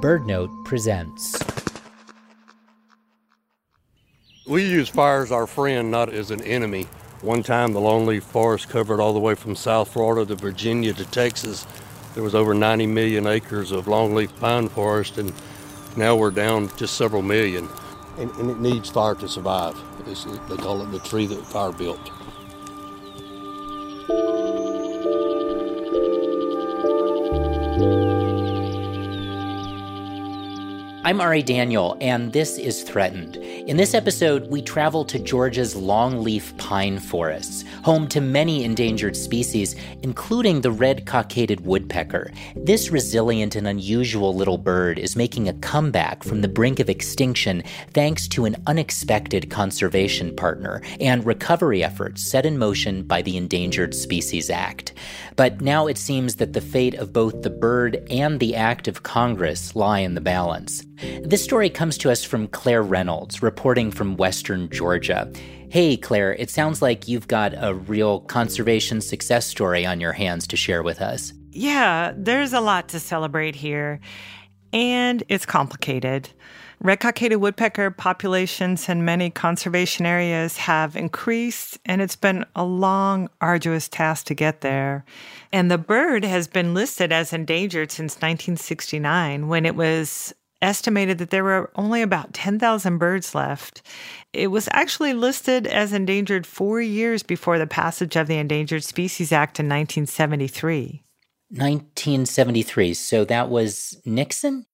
BirdNote presents. We use fire as our friend, not as an enemy. One time, the longleaf forest covered all the way from South Florida to Virginia to Texas. There was over 90 million acres of longleaf pine forest, and now we're down just several million. And, and it needs fire to survive. It's, they call it the tree that fire built. I'm Ari Daniel, and this is Threatened. In this episode, we travel to Georgia's longleaf pine forests, home to many endangered species, including the red cockaded woodpecker. This resilient and unusual little bird is making a comeback from the brink of extinction thanks to an unexpected conservation partner and recovery efforts set in motion by the Endangered Species Act. But now it seems that the fate of both the bird and the act of Congress lie in the balance. This story comes to us from Claire Reynolds, reporting from Western Georgia. Hey, Claire, it sounds like you've got a real conservation success story on your hands to share with us. Yeah, there's a lot to celebrate here, and it's complicated. Red cockaded woodpecker populations in many conservation areas have increased, and it's been a long, arduous task to get there. And the bird has been listed as endangered since 1969 when it was estimated that there were only about 10,000 birds left. It was actually listed as endangered four years before the passage of the Endangered Species Act in 1973. 1973. So that was Nixon?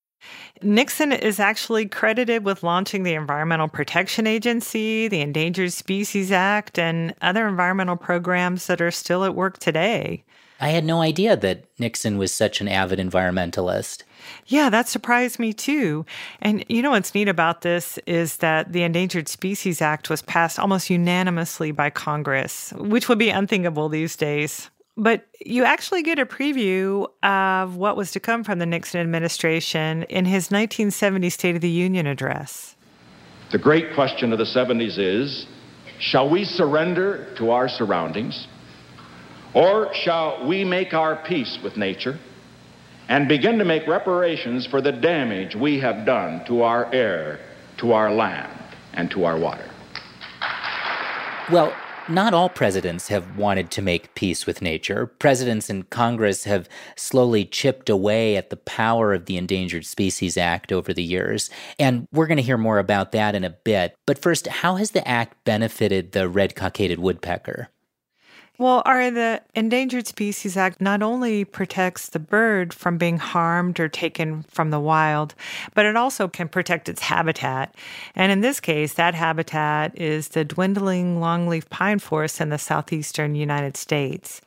Nixon is actually credited with launching the Environmental Protection Agency, the Endangered Species Act, and other environmental programs that are still at work today. I had no idea that Nixon was such an avid environmentalist. Yeah, that surprised me too. And you know what's neat about this is that the Endangered Species Act was passed almost unanimously by Congress, which would be unthinkable these days. But you actually get a preview of what was to come from the Nixon administration in his 1970 State of the Union address. The great question of the 70s is shall we surrender to our surroundings? Or shall we make our peace with nature and begin to make reparations for the damage we have done to our air, to our land, and to our water? Well, not all presidents have wanted to make peace with nature. Presidents and Congress have slowly chipped away at the power of the Endangered Species Act over the years. And we're going to hear more about that in a bit. But first, how has the act benefited the red cockaded woodpecker? Well, the Endangered Species Act not only protects the bird from being harmed or taken from the wild, but it also can protect its habitat. And in this case, that habitat is the dwindling longleaf pine forest in the southeastern United States.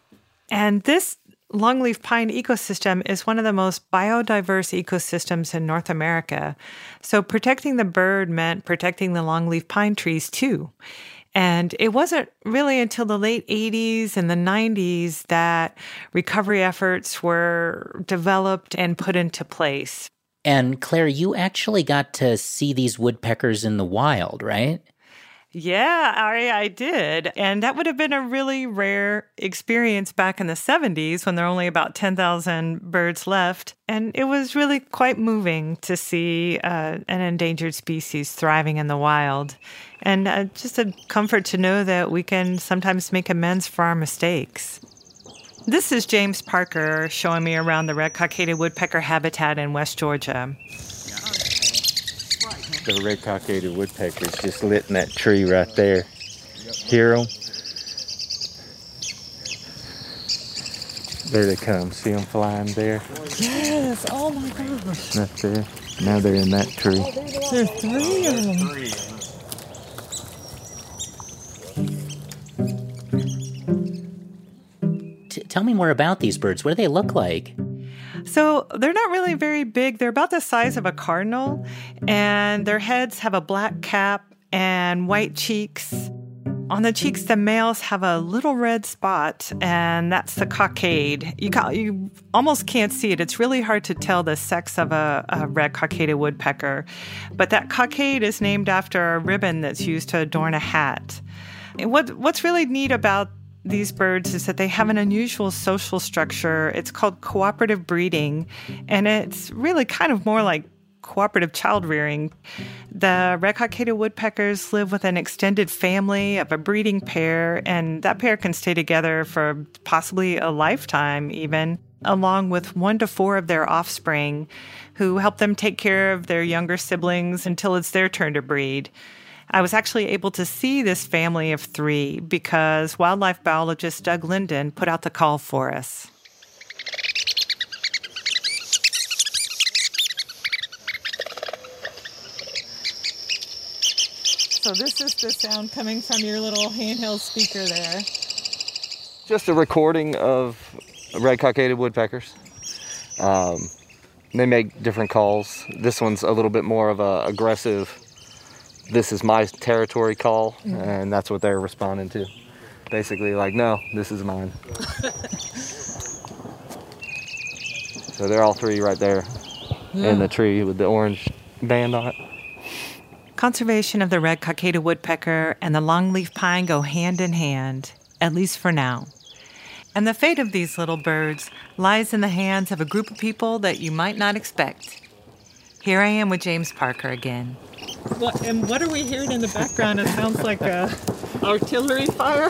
And this longleaf pine ecosystem is one of the most biodiverse ecosystems in North America. So protecting the bird meant protecting the longleaf pine trees too. And it wasn't really until the late 80s and the 90s that recovery efforts were developed and put into place. And Claire, you actually got to see these woodpeckers in the wild, right? Yeah, I, I did. And that would have been a really rare experience back in the 70s when there were only about 10,000 birds left. And it was really quite moving to see uh, an endangered species thriving in the wild. And uh, just a comfort to know that we can sometimes make amends for our mistakes. This is James Parker showing me around the red cockaded woodpecker habitat in West Georgia the red cockaded woodpeckers just lit in that tree right there. Hear them? There they come. See them flying there? Yes. Oh my gosh. Right there. Now they're in that tree. Oh, There's three of them. T- tell me more about these birds. What do they look like? So they're not really very big. They're about the size of a cardinal, and their heads have a black cap and white cheeks. On the cheeks, the males have a little red spot, and that's the cockade. You, you almost can't see it. It's really hard to tell the sex of a, a red cockaded woodpecker. But that cockade is named after a ribbon that's used to adorn a hat. What, what's really neat about these birds is that they have an unusual social structure. It's called cooperative breeding, and it's really kind of more like cooperative child rearing. The red cockaded woodpeckers live with an extended family of a breeding pair, and that pair can stay together for possibly a lifetime, even, along with one to four of their offspring who help them take care of their younger siblings until it's their turn to breed. I was actually able to see this family of three because wildlife biologist Doug Linden put out the call for us. So, this is the sound coming from your little handheld speaker there. Just a recording of red cockaded woodpeckers. Um, they make different calls. This one's a little bit more of a aggressive this is my territory call, mm-hmm. and that's what they're responding to. Basically, like, no, this is mine. so they're all three right there yeah. in the tree with the orange band on it. Conservation of the red cockaded woodpecker and the longleaf pine go hand in hand, at least for now. And the fate of these little birds lies in the hands of a group of people that you might not expect. Here I am with James Parker again. What, and what are we hearing in the background? It sounds like a artillery fire.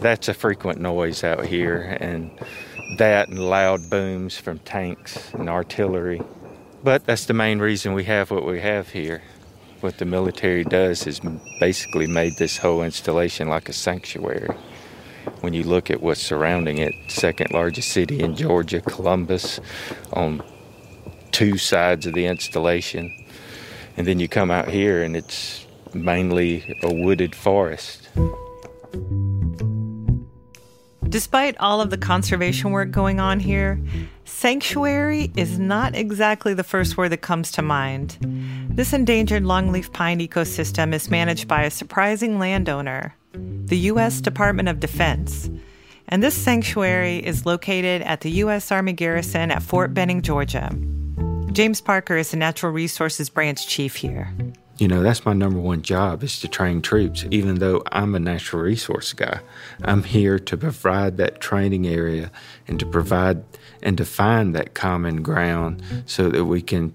That's a frequent noise out here, and that and loud booms from tanks and artillery. But that's the main reason we have what we have here. What the military does is basically made this whole installation like a sanctuary. When you look at what's surrounding it, second largest city in Georgia, Columbus, on two sides of the installation. And then you come out here and it's mainly a wooded forest. Despite all of the conservation work going on here, sanctuary is not exactly the first word that comes to mind. This endangered longleaf pine ecosystem is managed by a surprising landowner, the U.S. Department of Defense. And this sanctuary is located at the U.S. Army garrison at Fort Benning, Georgia. James Parker is the Natural Resources Branch Chief here. You know, that's my number one job is to train troops, even though I'm a natural resource guy. I'm here to provide that training area and to provide and define that common ground so that we can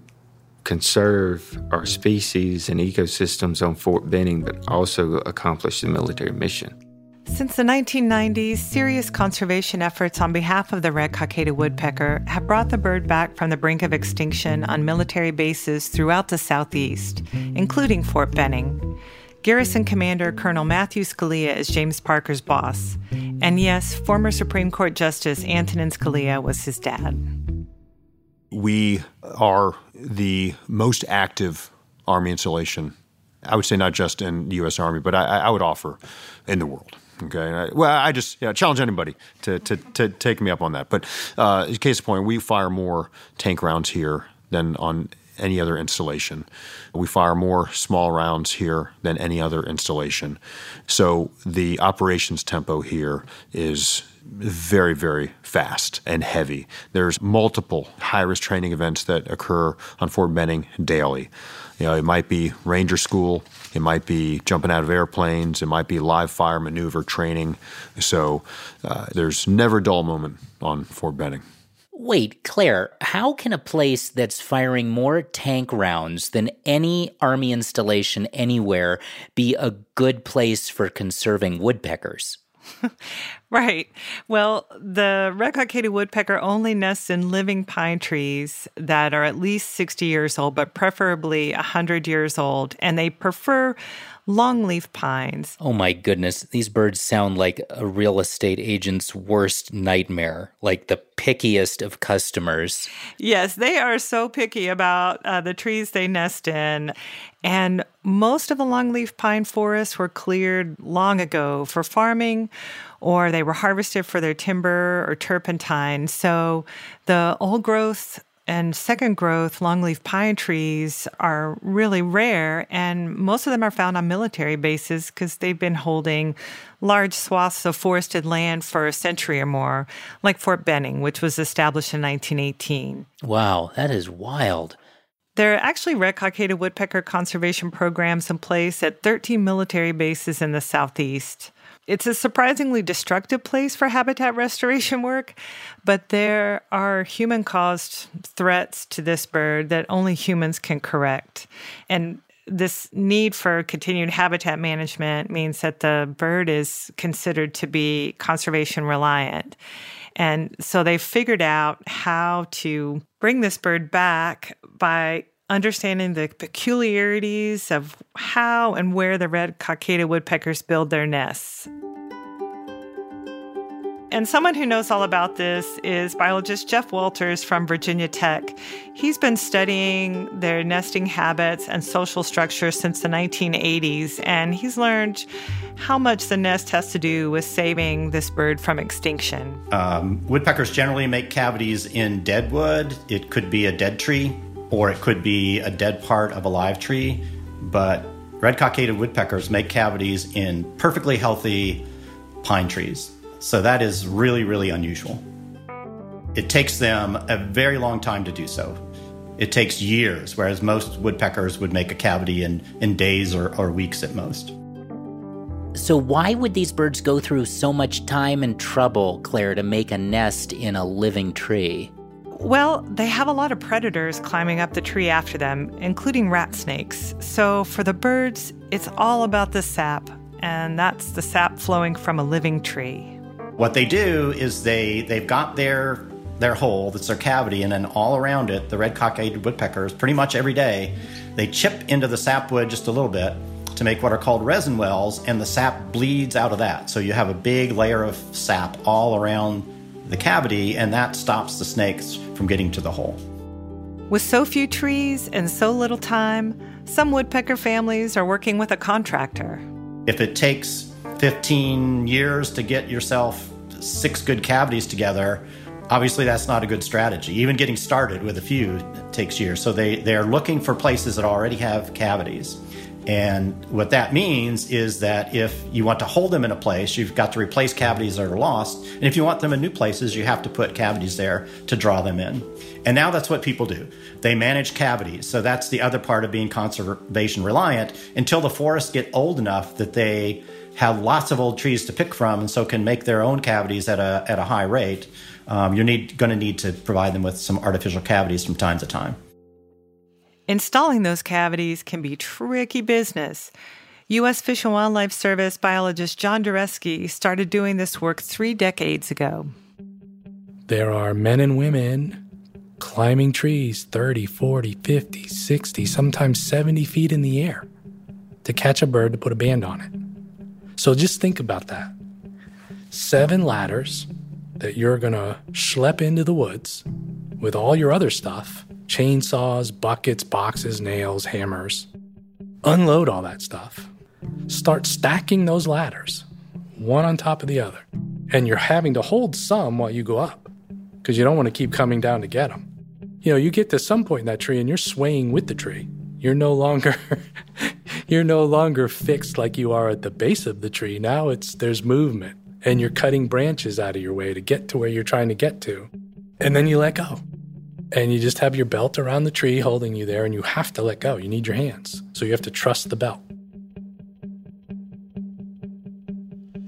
conserve our species and ecosystems on Fort Benning, but also accomplish the military mission. Since the 1990s, serious conservation efforts on behalf of the red cockaded woodpecker have brought the bird back from the brink of extinction on military bases throughout the Southeast, including Fort Benning. Garrison Commander Colonel Matthew Scalia is James Parker's boss. And yes, former Supreme Court Justice Antonin Scalia was his dad. We are the most active Army installation, I would say not just in the U.S. Army, but I, I would offer in the world. Okay. Well, I just yeah, challenge anybody to, to, to take me up on that. But uh, case in point, we fire more tank rounds here than on any other installation. We fire more small rounds here than any other installation. So the operations tempo here is very, very fast and heavy. There's multiple high risk training events that occur on Fort Benning daily. You know, it might be Ranger School, it might be jumping out of airplanes, it might be live fire maneuver training. So uh, there's never a dull moment on Fort Benning. Wait, Claire, how can a place that's firing more tank rounds than any Army installation anywhere be a good place for conserving woodpeckers? right. Well, the red cockaded woodpecker only nests in living pine trees that are at least 60 years old, but preferably 100 years old. And they prefer longleaf pines. Oh my goodness, these birds sound like a real estate agent's worst nightmare, like the pickiest of customers. Yes, they are so picky about uh, the trees they nest in. And most of the longleaf pine forests were cleared long ago for farming or they were harvested for their timber or turpentine. So the old growth and second growth longleaf pine trees are really rare, and most of them are found on military bases because they've been holding large swaths of forested land for a century or more, like Fort Benning, which was established in 1918. Wow, that is wild. There are actually red cockaded woodpecker conservation programs in place at 13 military bases in the southeast. It's a surprisingly destructive place for habitat restoration work, but there are human caused threats to this bird that only humans can correct. And this need for continued habitat management means that the bird is considered to be conservation reliant. And so they figured out how to bring this bird back by understanding the peculiarities of how and where the red cockaded woodpeckers build their nests. And someone who knows all about this is biologist Jeff Walters from Virginia Tech. He's been studying their nesting habits and social structure since the 1980s, and he's learned how much the nest has to do with saving this bird from extinction. Um, woodpeckers generally make cavities in dead wood. It could be a dead tree, or it could be a dead part of a live tree. But red cockaded woodpeckers make cavities in perfectly healthy pine trees. So that is really, really unusual. It takes them a very long time to do so. It takes years, whereas most woodpeckers would make a cavity in, in days or, or weeks at most. So, why would these birds go through so much time and trouble, Claire, to make a nest in a living tree? Well, they have a lot of predators climbing up the tree after them, including rat snakes. So, for the birds, it's all about the sap, and that's the sap flowing from a living tree. What they do is they they've got their their hole that's their cavity, and then all around it, the red cockaded woodpeckers, pretty much every day, they chip into the sapwood just a little bit to make what are called resin wells, and the sap bleeds out of that. So you have a big layer of sap all around the cavity, and that stops the snakes from getting to the hole. With so few trees and so little time, some woodpecker families are working with a contractor. If it takes 15 years to get yourself six good cavities together, obviously that's not a good strategy. Even getting started with a few takes years. So they, they're looking for places that already have cavities. And what that means is that if you want to hold them in a place, you've got to replace cavities that are lost. And if you want them in new places, you have to put cavities there to draw them in. And now that's what people do. They manage cavities. So that's the other part of being conservation reliant until the forests get old enough that they have lots of old trees to pick from and so can make their own cavities at a, at a high rate, um, you're going to need to provide them with some artificial cavities from time to time. Installing those cavities can be tricky business. U.S. Fish and Wildlife Service biologist John Doresky started doing this work three decades ago. There are men and women climbing trees 30, 40, 50, 60, sometimes 70 feet in the air to catch a bird to put a band on it. So just think about that. Seven ladders that you're going to schlep into the woods with all your other stuff chainsaws, buckets, boxes, nails, hammers. Unload all that stuff. Start stacking those ladders, one on top of the other. And you're having to hold some while you go up because you don't want to keep coming down to get them. You know, you get to some point in that tree and you're swaying with the tree. You're no longer you're no longer fixed like you are at the base of the tree. Now it's there's movement and you're cutting branches out of your way to get to where you're trying to get to. And then you let go. And you just have your belt around the tree holding you there and you have to let go. You need your hands. So you have to trust the belt.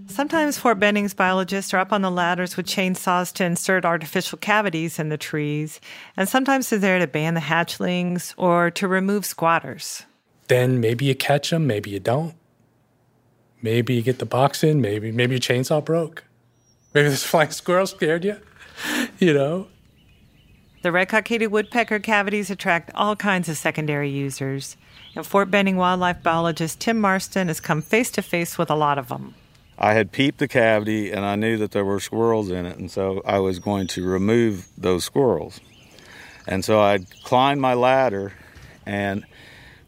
Sometimes Fort Benning's biologists are up on the ladders with chainsaws to insert artificial cavities in the trees, and sometimes they're there to ban the hatchlings or to remove squatters then maybe you catch them, maybe you don't. Maybe you get the box in, maybe maybe your chainsaw broke. Maybe this flying squirrel scared you. You know? The red cockaded woodpecker cavities attract all kinds of secondary users. And Fort Benning wildlife biologist Tim Marston has come face to face with a lot of them. I had peeped the cavity and I knew that there were squirrels in it, and so I was going to remove those squirrels. And so I climbed my ladder and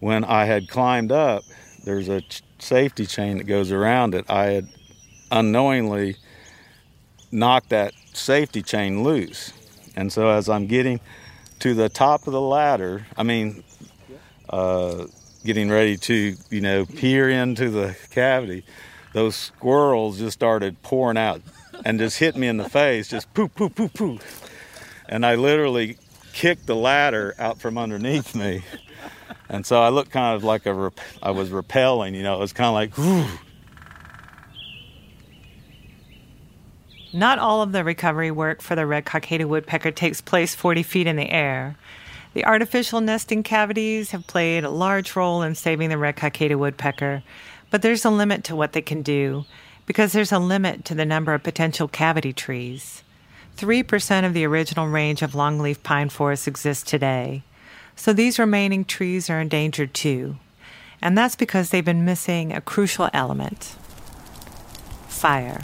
when I had climbed up, there's a ch- safety chain that goes around it. I had unknowingly knocked that safety chain loose. And so as I'm getting to the top of the ladder, I mean, uh, getting ready to, you know, peer into the cavity, those squirrels just started pouring out and just hit me in the face, just poof, poof, poof, poof. And I literally kicked the ladder out from underneath me and so I looked kind of like a I was repelling, you know. It was kind of like, whew. Not all of the recovery work for the red cockaded woodpecker takes place 40 feet in the air. The artificial nesting cavities have played a large role in saving the red cockaded woodpecker, but there's a limit to what they can do because there's a limit to the number of potential cavity trees. 3% of the original range of longleaf pine forests exists today, so these remaining trees are endangered too. And that's because they've been missing a crucial element fire.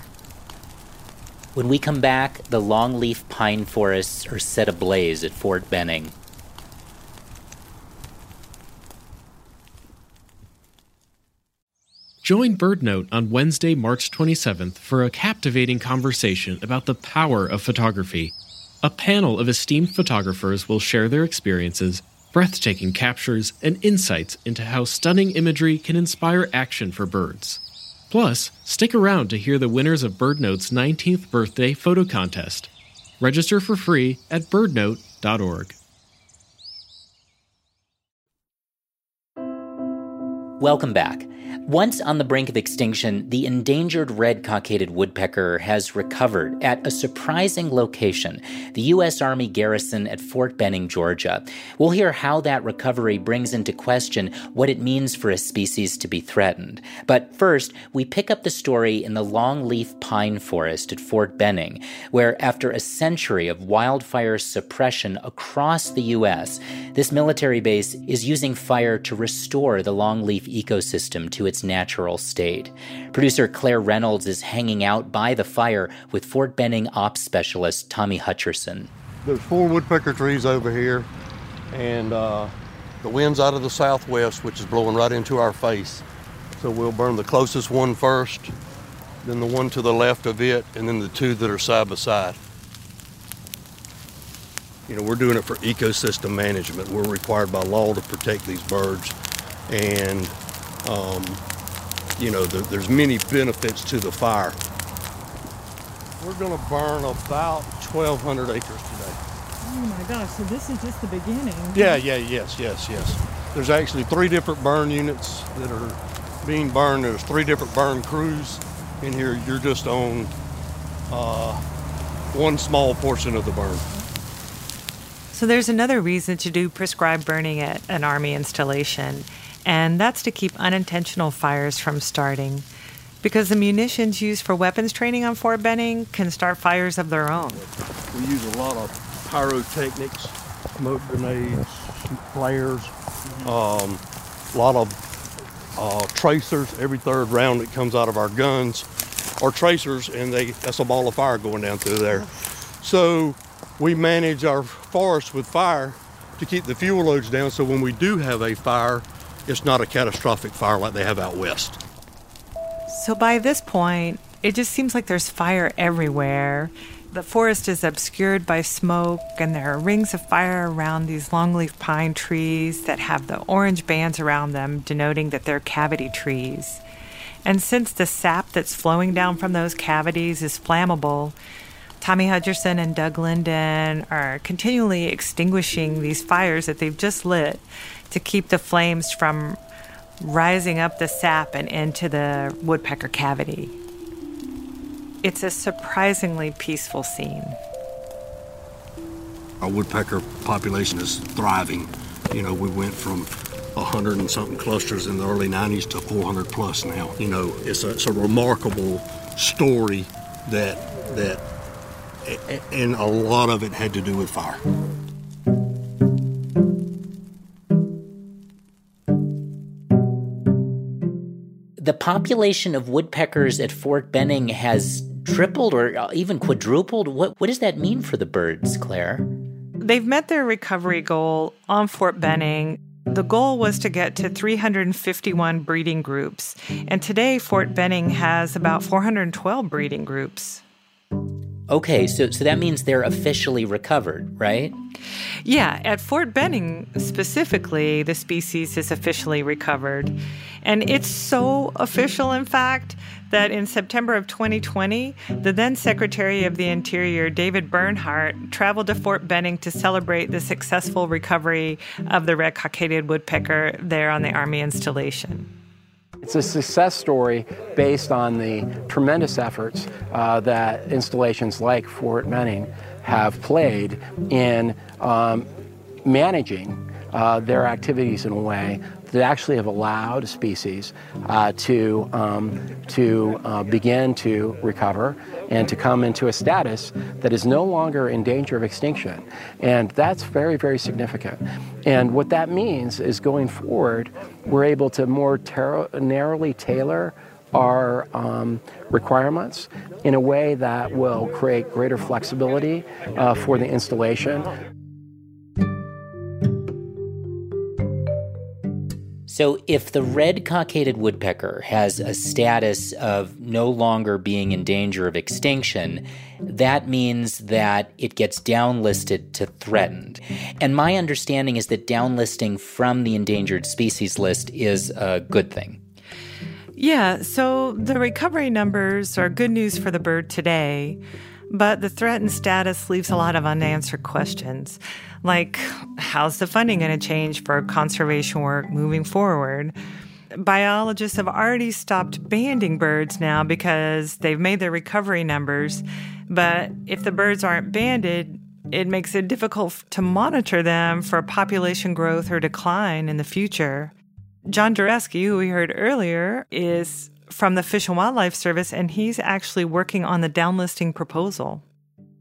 When we come back, the longleaf pine forests are set ablaze at Fort Benning. Join BirdNote on Wednesday, March 27th for a captivating conversation about the power of photography. A panel of esteemed photographers will share their experiences, breathtaking captures, and insights into how stunning imagery can inspire action for birds. Plus, stick around to hear the winners of BirdNote's 19th birthday photo contest. Register for free at birdnote.org. Welcome back. Once on the brink of extinction, the endangered red cockaded woodpecker has recovered at a surprising location, the U.S. Army garrison at Fort Benning, Georgia. We'll hear how that recovery brings into question what it means for a species to be threatened. But first, we pick up the story in the longleaf pine forest at Fort Benning, where after a century of wildfire suppression across the U.S., this military base is using fire to restore the longleaf ecosystem to its natural state. Producer Claire Reynolds is hanging out by the fire with Fort Benning ops specialist Tommy Hutcherson. There's four woodpecker trees over here, and uh, the wind's out of the southwest, which is blowing right into our face. So we'll burn the closest one first, then the one to the left of it, and then the two that are side by side. You know, we're doing it for ecosystem management. We're required by law to protect these birds, and um, you know, the, there's many benefits to the fire. We're going to burn about 1,200 acres today. Oh my gosh, so this is just the beginning. Yeah, yeah, yes, yes, yes. There's actually three different burn units that are being burned. There's three different burn crews in here. You're just on uh, one small portion of the burn. So there's another reason to do prescribed burning at an Army installation, and that's to keep unintentional fires from starting. Because the munitions used for weapons training on Fort Benning can start fires of their own. We use a lot of pyrotechnics, smoke grenades, flares, um, a lot of uh, tracers. Every third round that comes out of our guns are tracers, and they that's a ball of fire going down through there. So we manage our forest with fire to keep the fuel loads down. So when we do have a fire, it's not a catastrophic fire like they have out west. So by this point, it just seems like there's fire everywhere. The forest is obscured by smoke, and there are rings of fire around these longleaf pine trees that have the orange bands around them, denoting that they're cavity trees. And since the sap that's flowing down from those cavities is flammable, Tommy Hutcherson and Doug Linden are continually extinguishing these fires that they've just lit to keep the flames from rising up the sap and into the woodpecker cavity. It's a surprisingly peaceful scene. Our woodpecker population is thriving. You know, we went from 100 and something clusters in the early 90s to 400 plus now. You know, it's a, it's a remarkable story that that and a lot of it had to do with fire. Population of woodpeckers at Fort Benning has tripled or uh, even quadrupled. What, what does that mean for the birds, Claire? They've met their recovery goal on Fort Benning. The goal was to get to 351 breeding groups, and today Fort Benning has about 412 breeding groups. Okay, so so that means they're officially recovered, right? Yeah, at Fort Benning specifically, the species is officially recovered. And it's so official, in fact, that in September of 2020, the then Secretary of the Interior, David Bernhardt, traveled to Fort Benning to celebrate the successful recovery of the red cockaded woodpecker there on the Army installation. It's a success story based on the tremendous efforts uh, that installations like Fort Benning have played in um, managing uh, their activities in a way that actually have allowed species uh, to, um, to uh, begin to recover and to come into a status that is no longer in danger of extinction. And that's very, very significant. And what that means is going forward, we're able to more narrowly tailor our um, requirements in a way that will create greater flexibility uh, for the installation. So, if the red cockaded woodpecker has a status of no longer being in danger of extinction, that means that it gets downlisted to threatened. And my understanding is that downlisting from the endangered species list is a good thing. Yeah, so the recovery numbers are good news for the bird today, but the threatened status leaves a lot of unanswered questions. Like, how's the funding going to change for conservation work moving forward? Biologists have already stopped banding birds now because they've made their recovery numbers. But if the birds aren't banded, it makes it difficult to monitor them for population growth or decline in the future. John Doresky, who we heard earlier, is from the Fish and Wildlife Service, and he's actually working on the downlisting proposal.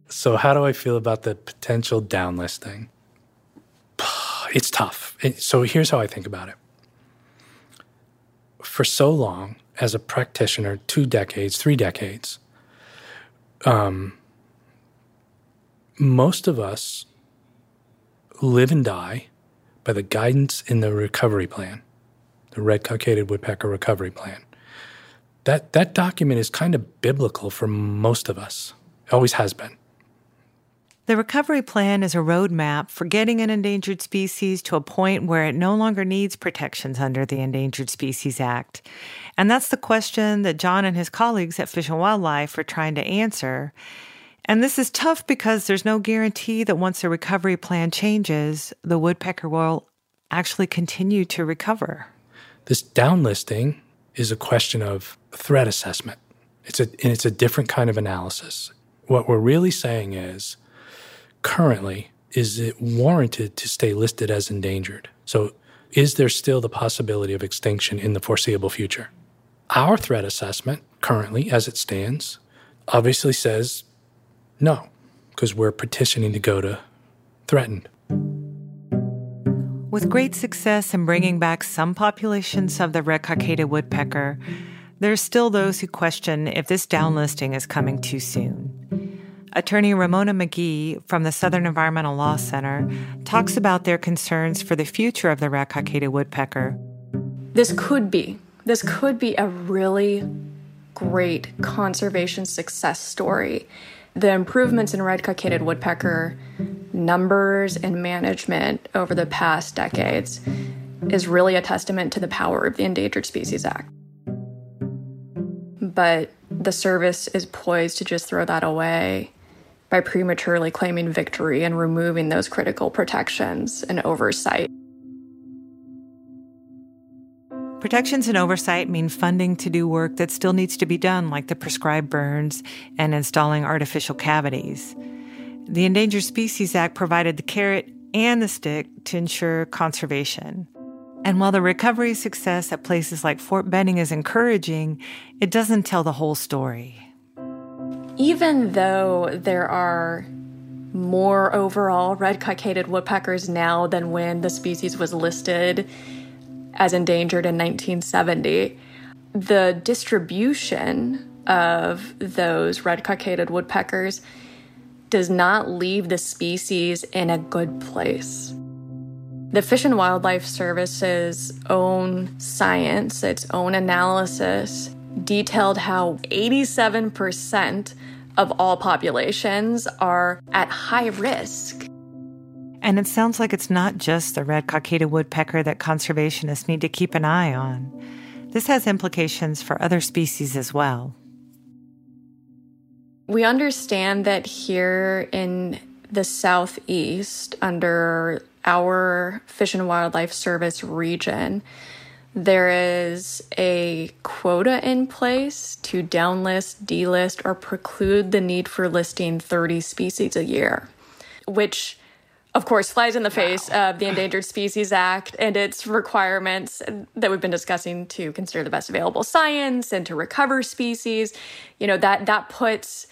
So, how do I feel about the potential downlisting? It's tough. So, here's how I think about it. For so long, as a practitioner, two decades, three decades, um, most of us live and die by the guidance in the recovery plan, the Red Cockaded Woodpecker Recovery Plan. That, that document is kind of biblical for most of us, it always has been. The recovery plan is a roadmap for getting an endangered species to a point where it no longer needs protections under the Endangered Species Act. And that's the question that John and his colleagues at Fish and Wildlife are trying to answer. And this is tough because there's no guarantee that once the recovery plan changes, the woodpecker will actually continue to recover. This downlisting is a question of threat assessment. It's a, and it's a different kind of analysis. What we're really saying is currently, is it warranted to stay listed as endangered? So, is there still the possibility of extinction in the foreseeable future? Our threat assessment, currently as it stands, obviously says no, because we're petitioning to go to threatened. With great success in bringing back some populations of the red cockaded woodpecker, there are still those who question if this downlisting is coming too soon. Attorney Ramona McGee from the Southern Environmental Law Center talks about their concerns for the future of the red cockaded woodpecker. This could be, this could be a really great conservation success story. The improvements in red cockaded woodpecker numbers and management over the past decades is really a testament to the power of the Endangered Species Act. But the service is poised to just throw that away by prematurely claiming victory and removing those critical protections and oversight. Protections and oversight mean funding to do work that still needs to be done, like the prescribed burns and installing artificial cavities. The Endangered Species Act provided the carrot and the stick to ensure conservation. And while the recovery success at places like Fort Benning is encouraging, it doesn't tell the whole story even though there are more overall red cockaded woodpeckers now than when the species was listed as endangered in 1970, the distribution of those red cockaded woodpeckers does not leave the species in a good place. The Fish and Wildlife Service's own science, its own analysis, detailed how 87% of all populations are at high risk. And it sounds like it's not just the red cockaded woodpecker that conservationists need to keep an eye on. This has implications for other species as well. We understand that here in the southeast, under our Fish and Wildlife Service region, there is a quota in place to downlist, delist, or preclude the need for listing 30 species a year, which of course, flies in the face wow. of the Endangered Species Act and its requirements that we've been discussing to consider the best available science and to recover species. You know, that that puts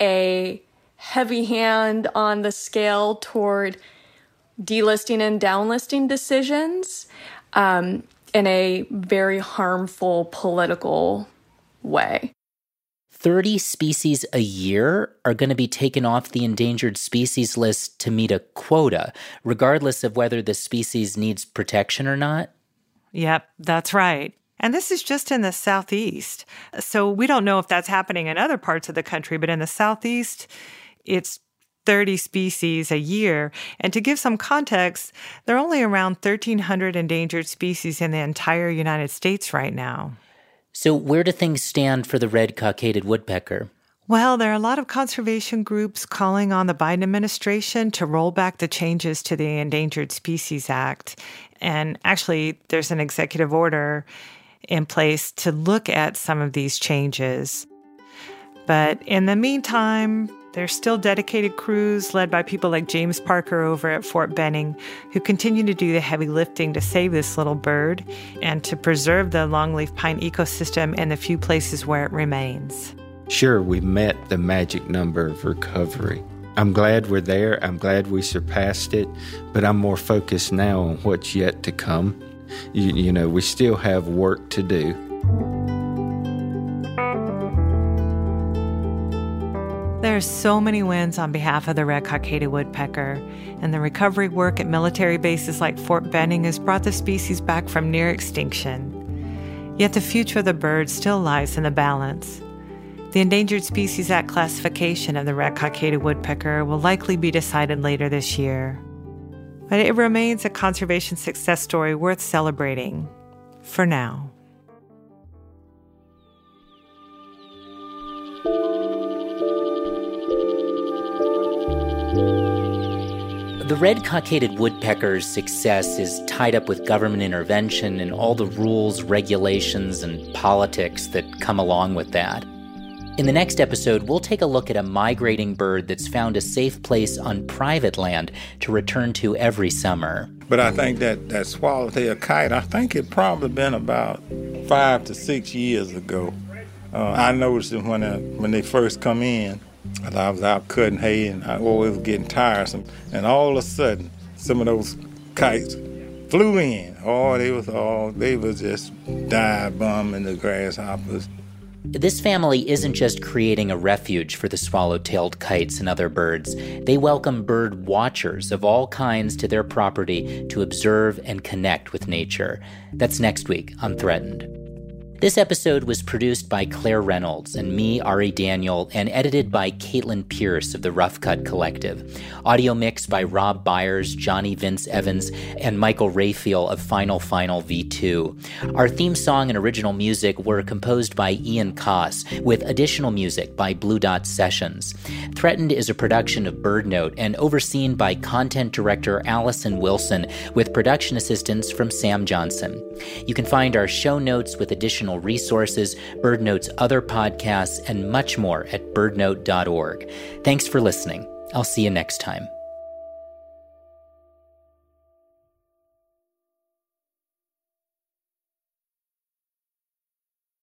a heavy hand on the scale toward delisting and downlisting decisions um, in a very harmful political way. 30 species a year are going to be taken off the endangered species list to meet a quota, regardless of whether the species needs protection or not? Yep, that's right. And this is just in the southeast. So we don't know if that's happening in other parts of the country, but in the southeast, it's 30 species a year. And to give some context, there are only around 1,300 endangered species in the entire United States right now. So, where do things stand for the red cockaded woodpecker? Well, there are a lot of conservation groups calling on the Biden administration to roll back the changes to the Endangered Species Act. And actually, there's an executive order in place to look at some of these changes. But in the meantime, there's still dedicated crews led by people like James Parker over at Fort Benning who continue to do the heavy lifting to save this little bird and to preserve the longleaf pine ecosystem in the few places where it remains. Sure, we met the magic number of recovery. I'm glad we're there. I'm glad we surpassed it, but I'm more focused now on what's yet to come. You, you know, we still have work to do. There are so many wins on behalf of the red cockaded woodpecker, and the recovery work at military bases like Fort Benning has brought the species back from near extinction. Yet the future of the bird still lies in the balance. The Endangered Species Act classification of the red cockaded woodpecker will likely be decided later this year. But it remains a conservation success story worth celebrating for now. The red cockaded woodpecker's success is tied up with government intervention and all the rules, regulations, and politics that come along with that. In the next episode, we'll take a look at a migrating bird that's found a safe place on private land to return to every summer. But I think that that swallowtail kite, I think it probably been about five to six years ago. Uh, I noticed it when, I, when they first come in. I was out cutting hay and I oh, always was getting tiresome. And all of a sudden, some of those kites flew in. Oh, they was all they was just dive bombing the grasshoppers. This family isn't just creating a refuge for the swallow-tailed kites and other birds. They welcome bird watchers of all kinds to their property to observe and connect with nature. That's next week on Threatened. This episode was produced by Claire Reynolds and me, Ari Daniel, and edited by Caitlin Pierce of the Rough Cut Collective. Audio mixed by Rob Byers, Johnny Vince Evans, and Michael Raphael of Final Final V2. Our theme song and original music were composed by Ian Coss, with additional music by Blue Dot Sessions. Threatened is a production of BirdNote and overseen by content director Allison Wilson, with production assistance from Sam Johnson. You can find our show notes with additional resources, BirdNote's other podcasts, and much more at birdnote.org. Thanks for listening. I'll see you next time.